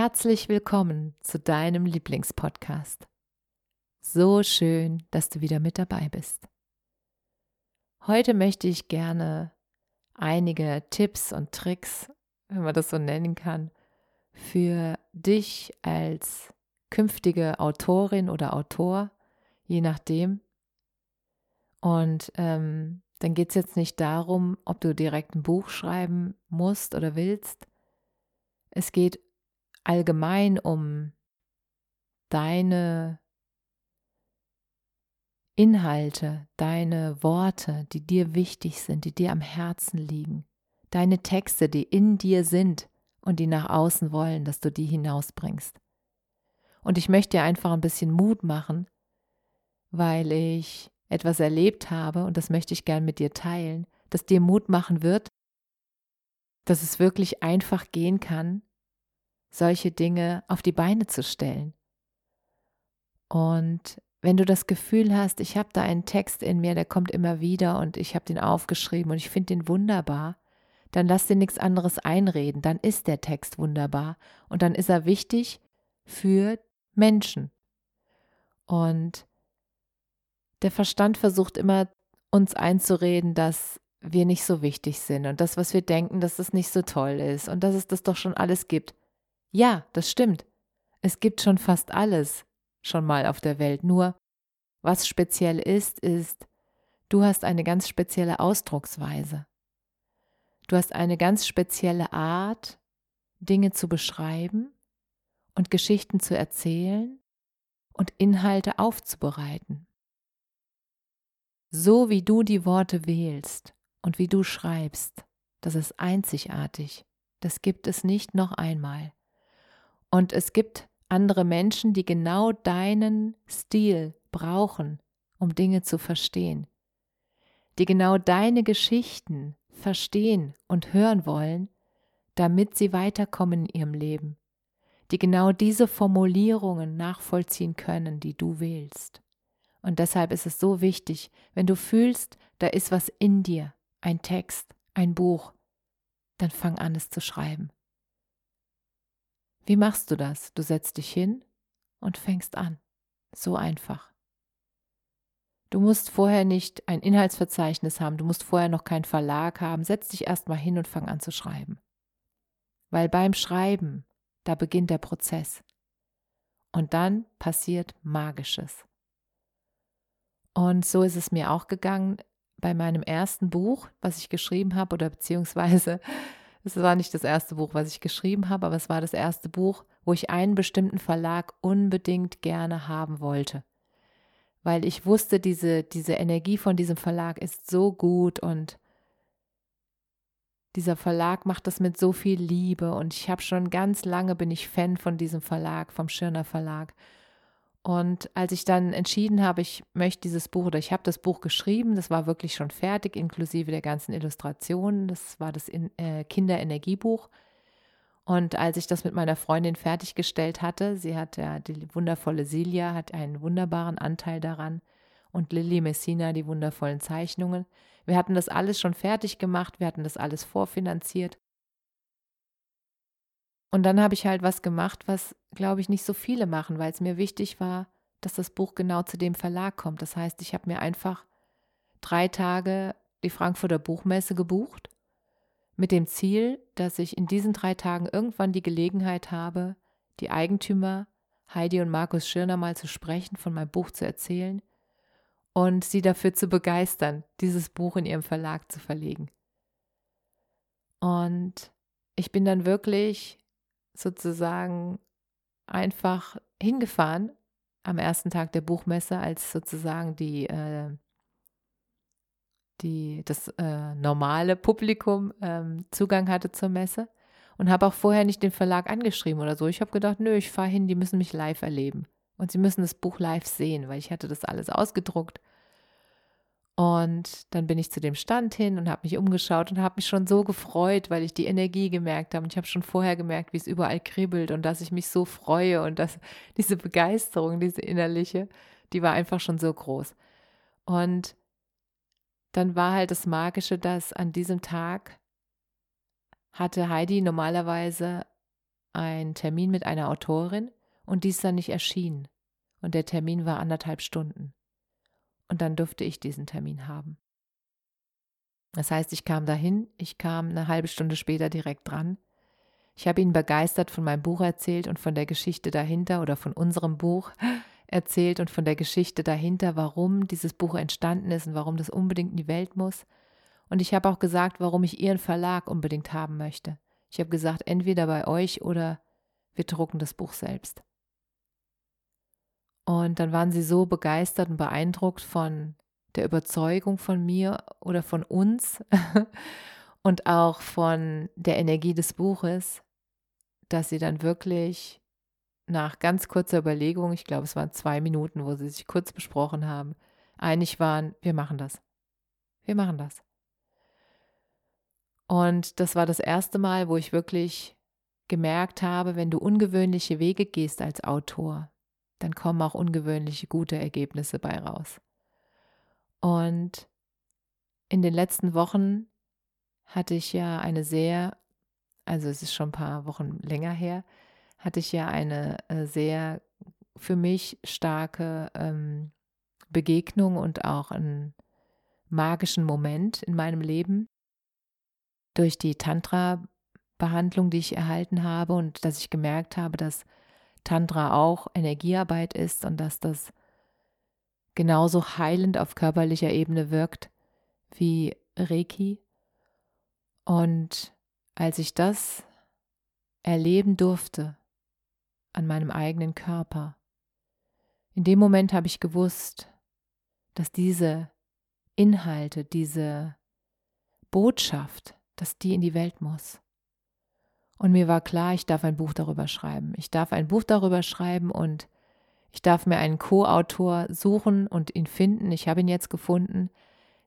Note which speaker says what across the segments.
Speaker 1: Herzlich willkommen zu deinem Lieblingspodcast. So schön, dass du wieder mit dabei bist. Heute möchte ich gerne einige Tipps und Tricks, wenn man das so nennen kann, für dich als künftige Autorin oder Autor, je nachdem. Und ähm, dann geht es jetzt nicht darum, ob du direkt ein Buch schreiben musst oder willst. Es geht allgemein um deine Inhalte, deine Worte, die dir wichtig sind, die dir am Herzen liegen, deine Texte, die in dir sind und die nach außen wollen, dass du die hinausbringst. Und ich möchte dir einfach ein bisschen Mut machen, weil ich etwas erlebt habe und das möchte ich gern mit dir teilen, das dir Mut machen wird, dass es wirklich einfach gehen kann, solche Dinge auf die Beine zu stellen. Und wenn du das Gefühl hast, ich habe da einen Text in mir, der kommt immer wieder und ich habe den aufgeschrieben und ich finde den wunderbar, dann lass dir nichts anderes einreden, dann ist der Text wunderbar und dann ist er wichtig für Menschen. Und der Verstand versucht immer uns einzureden, dass wir nicht so wichtig sind und das, was wir denken, dass es nicht so toll ist und dass es das doch schon alles gibt. Ja, das stimmt. Es gibt schon fast alles schon mal auf der Welt. Nur, was speziell ist, ist, du hast eine ganz spezielle Ausdrucksweise. Du hast eine ganz spezielle Art, Dinge zu beschreiben und Geschichten zu erzählen und Inhalte aufzubereiten. So wie du die Worte wählst und wie du schreibst, das ist einzigartig. Das gibt es nicht noch einmal. Und es gibt andere Menschen, die genau deinen Stil brauchen, um Dinge zu verstehen, die genau deine Geschichten verstehen und hören wollen, damit sie weiterkommen in ihrem Leben, die genau diese Formulierungen nachvollziehen können, die du wählst. Und deshalb ist es so wichtig, wenn du fühlst, da ist was in dir, ein Text, ein Buch, dann fang an es zu schreiben. Wie machst du das? Du setzt dich hin und fängst an. So einfach. Du musst vorher nicht ein Inhaltsverzeichnis haben, du musst vorher noch keinen Verlag haben. Setz dich erstmal hin und fang an zu schreiben. Weil beim Schreiben, da beginnt der Prozess. Und dann passiert Magisches. Und so ist es mir auch gegangen bei meinem ersten Buch, was ich geschrieben habe, oder beziehungsweise es war nicht das erste Buch, was ich geschrieben habe, aber es war das erste Buch, wo ich einen bestimmten Verlag unbedingt gerne haben wollte. Weil ich wusste, diese, diese Energie von diesem Verlag ist so gut und dieser Verlag macht das mit so viel Liebe und ich habe schon ganz lange bin ich Fan von diesem Verlag, vom Schirner Verlag. Und als ich dann entschieden habe, ich möchte dieses Buch oder ich habe das Buch geschrieben, das war wirklich schon fertig, inklusive der ganzen Illustrationen. Das war das äh, Kinderenergiebuch. Und als ich das mit meiner Freundin fertiggestellt hatte, sie hat ja, die wundervolle Silja hat einen wunderbaren Anteil daran und Lilly Messina die wundervollen Zeichnungen. Wir hatten das alles schon fertig gemacht, wir hatten das alles vorfinanziert. Und dann habe ich halt was gemacht, was, glaube ich, nicht so viele machen, weil es mir wichtig war, dass das Buch genau zu dem Verlag kommt. Das heißt, ich habe mir einfach drei Tage die Frankfurter Buchmesse gebucht, mit dem Ziel, dass ich in diesen drei Tagen irgendwann die Gelegenheit habe, die Eigentümer Heidi und Markus Schirner mal zu sprechen, von meinem Buch zu erzählen und sie dafür zu begeistern, dieses Buch in ihrem Verlag zu verlegen. Und ich bin dann wirklich sozusagen einfach hingefahren am ersten Tag der Buchmesse, als sozusagen die, äh, die, das äh, normale Publikum ähm, Zugang hatte zur Messe und habe auch vorher nicht den Verlag angeschrieben oder so. Ich habe gedacht, nö, ich fahre hin, die müssen mich live erleben. Und sie müssen das Buch live sehen, weil ich hatte das alles ausgedruckt. Und dann bin ich zu dem Stand hin und habe mich umgeschaut und habe mich schon so gefreut, weil ich die Energie gemerkt habe. Und ich habe schon vorher gemerkt, wie es überall kribbelt und dass ich mich so freue und dass diese Begeisterung, diese innerliche, die war einfach schon so groß. Und dann war halt das Magische, dass an diesem Tag hatte Heidi normalerweise einen Termin mit einer Autorin und die ist dann nicht erschienen. Und der Termin war anderthalb Stunden. Und dann durfte ich diesen Termin haben. Das heißt, ich kam dahin, ich kam eine halbe Stunde später direkt dran. Ich habe ihnen begeistert von meinem Buch erzählt und von der Geschichte dahinter oder von unserem Buch erzählt und von der Geschichte dahinter, warum dieses Buch entstanden ist und warum das unbedingt in die Welt muss. Und ich habe auch gesagt, warum ich ihren Verlag unbedingt haben möchte. Ich habe gesagt, entweder bei euch oder wir drucken das Buch selbst. Und dann waren sie so begeistert und beeindruckt von der Überzeugung von mir oder von uns und auch von der Energie des Buches, dass sie dann wirklich nach ganz kurzer Überlegung, ich glaube es waren zwei Minuten, wo sie sich kurz besprochen haben, einig waren, wir machen das. Wir machen das. Und das war das erste Mal, wo ich wirklich gemerkt habe, wenn du ungewöhnliche Wege gehst als Autor, dann kommen auch ungewöhnliche gute Ergebnisse bei raus. Und in den letzten Wochen hatte ich ja eine sehr, also es ist schon ein paar Wochen länger her, hatte ich ja eine äh, sehr für mich starke ähm, Begegnung und auch einen magischen Moment in meinem Leben durch die Tantra-Behandlung, die ich erhalten habe und dass ich gemerkt habe, dass Tantra auch Energiearbeit ist und dass das genauso heilend auf körperlicher Ebene wirkt wie Reiki. Und als ich das erleben durfte an meinem eigenen Körper, in dem Moment habe ich gewusst, dass diese Inhalte, diese Botschaft, dass die in die Welt muss. Und mir war klar, ich darf ein Buch darüber schreiben. Ich darf ein Buch darüber schreiben und ich darf mir einen Co-Autor suchen und ihn finden. Ich habe ihn jetzt gefunden,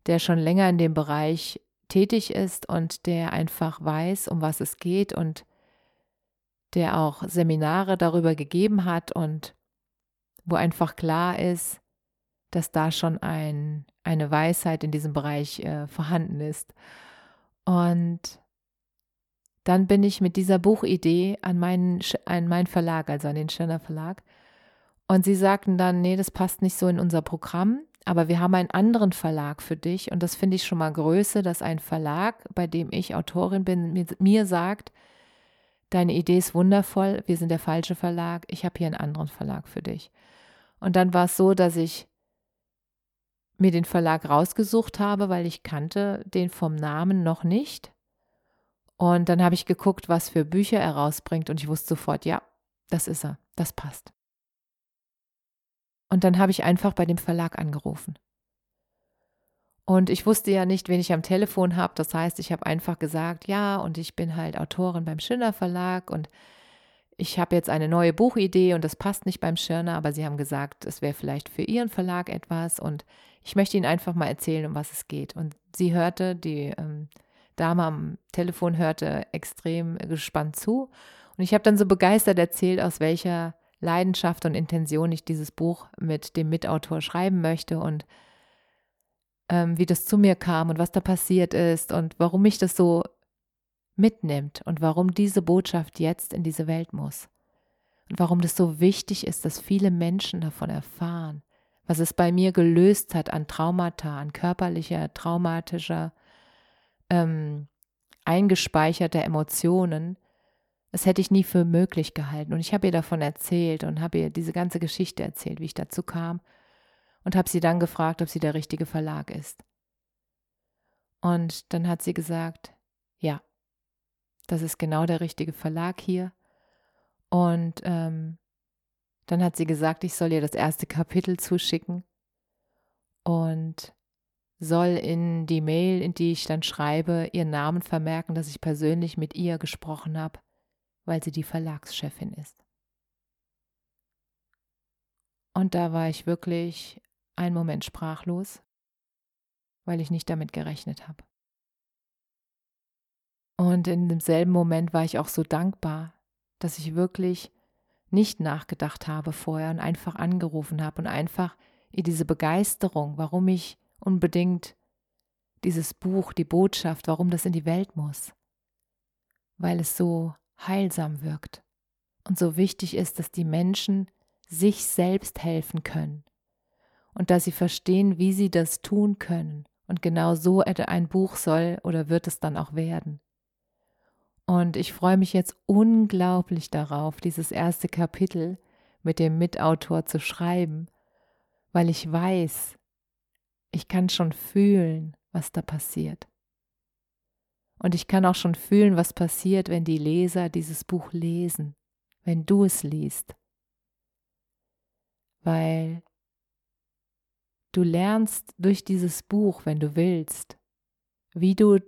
Speaker 1: der schon länger in dem Bereich tätig ist und der einfach weiß, um was es geht und der auch Seminare darüber gegeben hat und wo einfach klar ist, dass da schon ein, eine Weisheit in diesem Bereich äh, vorhanden ist. Und dann bin ich mit dieser Buchidee an meinen, an meinen Verlag, also an den Schirner Verlag. Und sie sagten dann, nee, das passt nicht so in unser Programm, aber wir haben einen anderen Verlag für dich. Und das finde ich schon mal Größe, dass ein Verlag, bei dem ich Autorin bin, mir, mir sagt, deine Idee ist wundervoll, wir sind der falsche Verlag, ich habe hier einen anderen Verlag für dich. Und dann war es so, dass ich mir den Verlag rausgesucht habe, weil ich kannte den vom Namen noch nicht. Und dann habe ich geguckt, was für Bücher er rausbringt und ich wusste sofort, ja, das ist er, das passt. Und dann habe ich einfach bei dem Verlag angerufen. Und ich wusste ja nicht, wen ich am Telefon habe. Das heißt, ich habe einfach gesagt, ja, und ich bin halt Autorin beim Schirner Verlag und ich habe jetzt eine neue Buchidee und das passt nicht beim Schirner, aber sie haben gesagt, es wäre vielleicht für ihren Verlag etwas und ich möchte Ihnen einfach mal erzählen, um was es geht. Und sie hörte die ähm, Dame am Telefon hörte extrem gespannt zu. Und ich habe dann so begeistert erzählt, aus welcher Leidenschaft und Intention ich dieses Buch mit dem Mitautor schreiben möchte und ähm, wie das zu mir kam und was da passiert ist und warum mich das so mitnimmt und warum diese Botschaft jetzt in diese Welt muss. Und warum das so wichtig ist, dass viele Menschen davon erfahren, was es bei mir gelöst hat an Traumata, an körperlicher, traumatischer ähm, eingespeicherte Emotionen, das hätte ich nie für möglich gehalten. Und ich habe ihr davon erzählt und habe ihr diese ganze Geschichte erzählt, wie ich dazu kam und habe sie dann gefragt, ob sie der richtige Verlag ist. Und dann hat sie gesagt, ja, das ist genau der richtige Verlag hier. Und ähm, Dann hat sie gesagt, ich soll ihr das erste Kapitel zuschicken und soll in die Mail, in die ich dann schreibe, ihren Namen vermerken, dass ich persönlich mit ihr gesprochen habe, weil sie die Verlagschefin ist. Und da war ich wirklich einen Moment sprachlos, weil ich nicht damit gerechnet habe. Und in demselben Moment war ich auch so dankbar, dass ich wirklich nicht nachgedacht habe vorher und einfach angerufen habe und einfach ihr diese Begeisterung, warum ich unbedingt dieses Buch, die Botschaft, warum das in die Welt muss. Weil es so heilsam wirkt und so wichtig ist, dass die Menschen sich selbst helfen können und dass sie verstehen, wie sie das tun können. Und genau so ein Buch soll oder wird es dann auch werden. Und ich freue mich jetzt unglaublich darauf, dieses erste Kapitel mit dem Mitautor zu schreiben, weil ich weiß, ich kann schon fühlen, was da passiert. Und ich kann auch schon fühlen, was passiert, wenn die Leser dieses Buch lesen, wenn du es liest. Weil du lernst durch dieses Buch, wenn du willst, wie du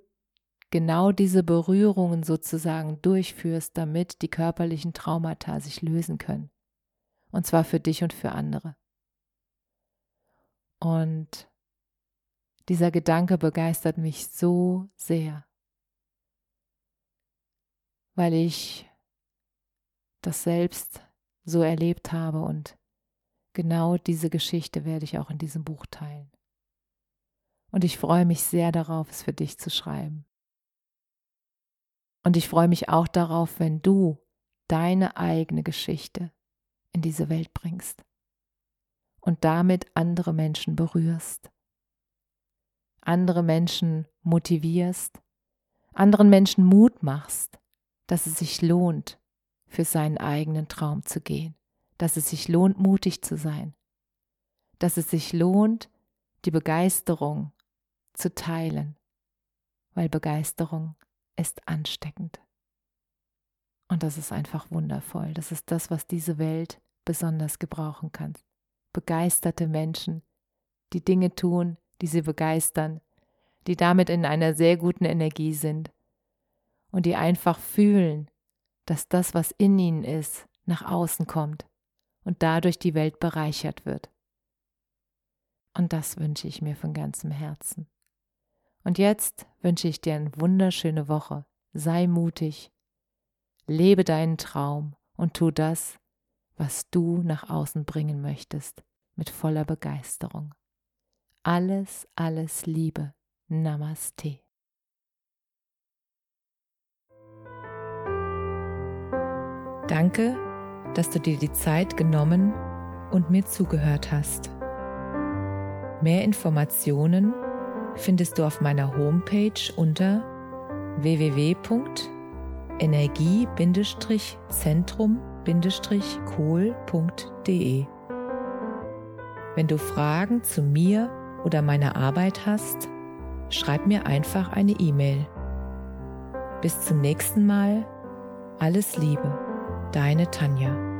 Speaker 1: genau diese Berührungen sozusagen durchführst, damit die körperlichen Traumata sich lösen können. Und zwar für dich und für andere. Und dieser Gedanke begeistert mich so sehr, weil ich das selbst so erlebt habe und genau diese Geschichte werde ich auch in diesem Buch teilen. Und ich freue mich sehr darauf, es für dich zu schreiben. Und ich freue mich auch darauf, wenn du deine eigene Geschichte in diese Welt bringst und damit andere Menschen berührst andere Menschen motivierst, anderen Menschen Mut machst, dass es sich lohnt, für seinen eigenen Traum zu gehen, dass es sich lohnt, mutig zu sein, dass es sich lohnt, die Begeisterung zu teilen, weil Begeisterung ist ansteckend. Und das ist einfach wundervoll. Das ist das, was diese Welt besonders gebrauchen kann. Begeisterte Menschen, die Dinge tun, die sie begeistern, die damit in einer sehr guten Energie sind und die einfach fühlen, dass das, was in ihnen ist, nach außen kommt und dadurch die Welt bereichert wird. Und das wünsche ich mir von ganzem Herzen. Und jetzt wünsche ich dir eine wunderschöne Woche. Sei mutig, lebe deinen Traum und tu das, was du nach außen bringen möchtest, mit voller Begeisterung. Alles, alles Liebe. Namaste. Danke, dass du dir die Zeit genommen und mir zugehört hast. Mehr Informationen findest du auf meiner Homepage unter www.energie-zentrum-kohl.de. Wenn du Fragen zu mir oder meiner Arbeit hast, schreib mir einfach eine E-Mail. Bis zum nächsten Mal. Alles Liebe, deine Tanja.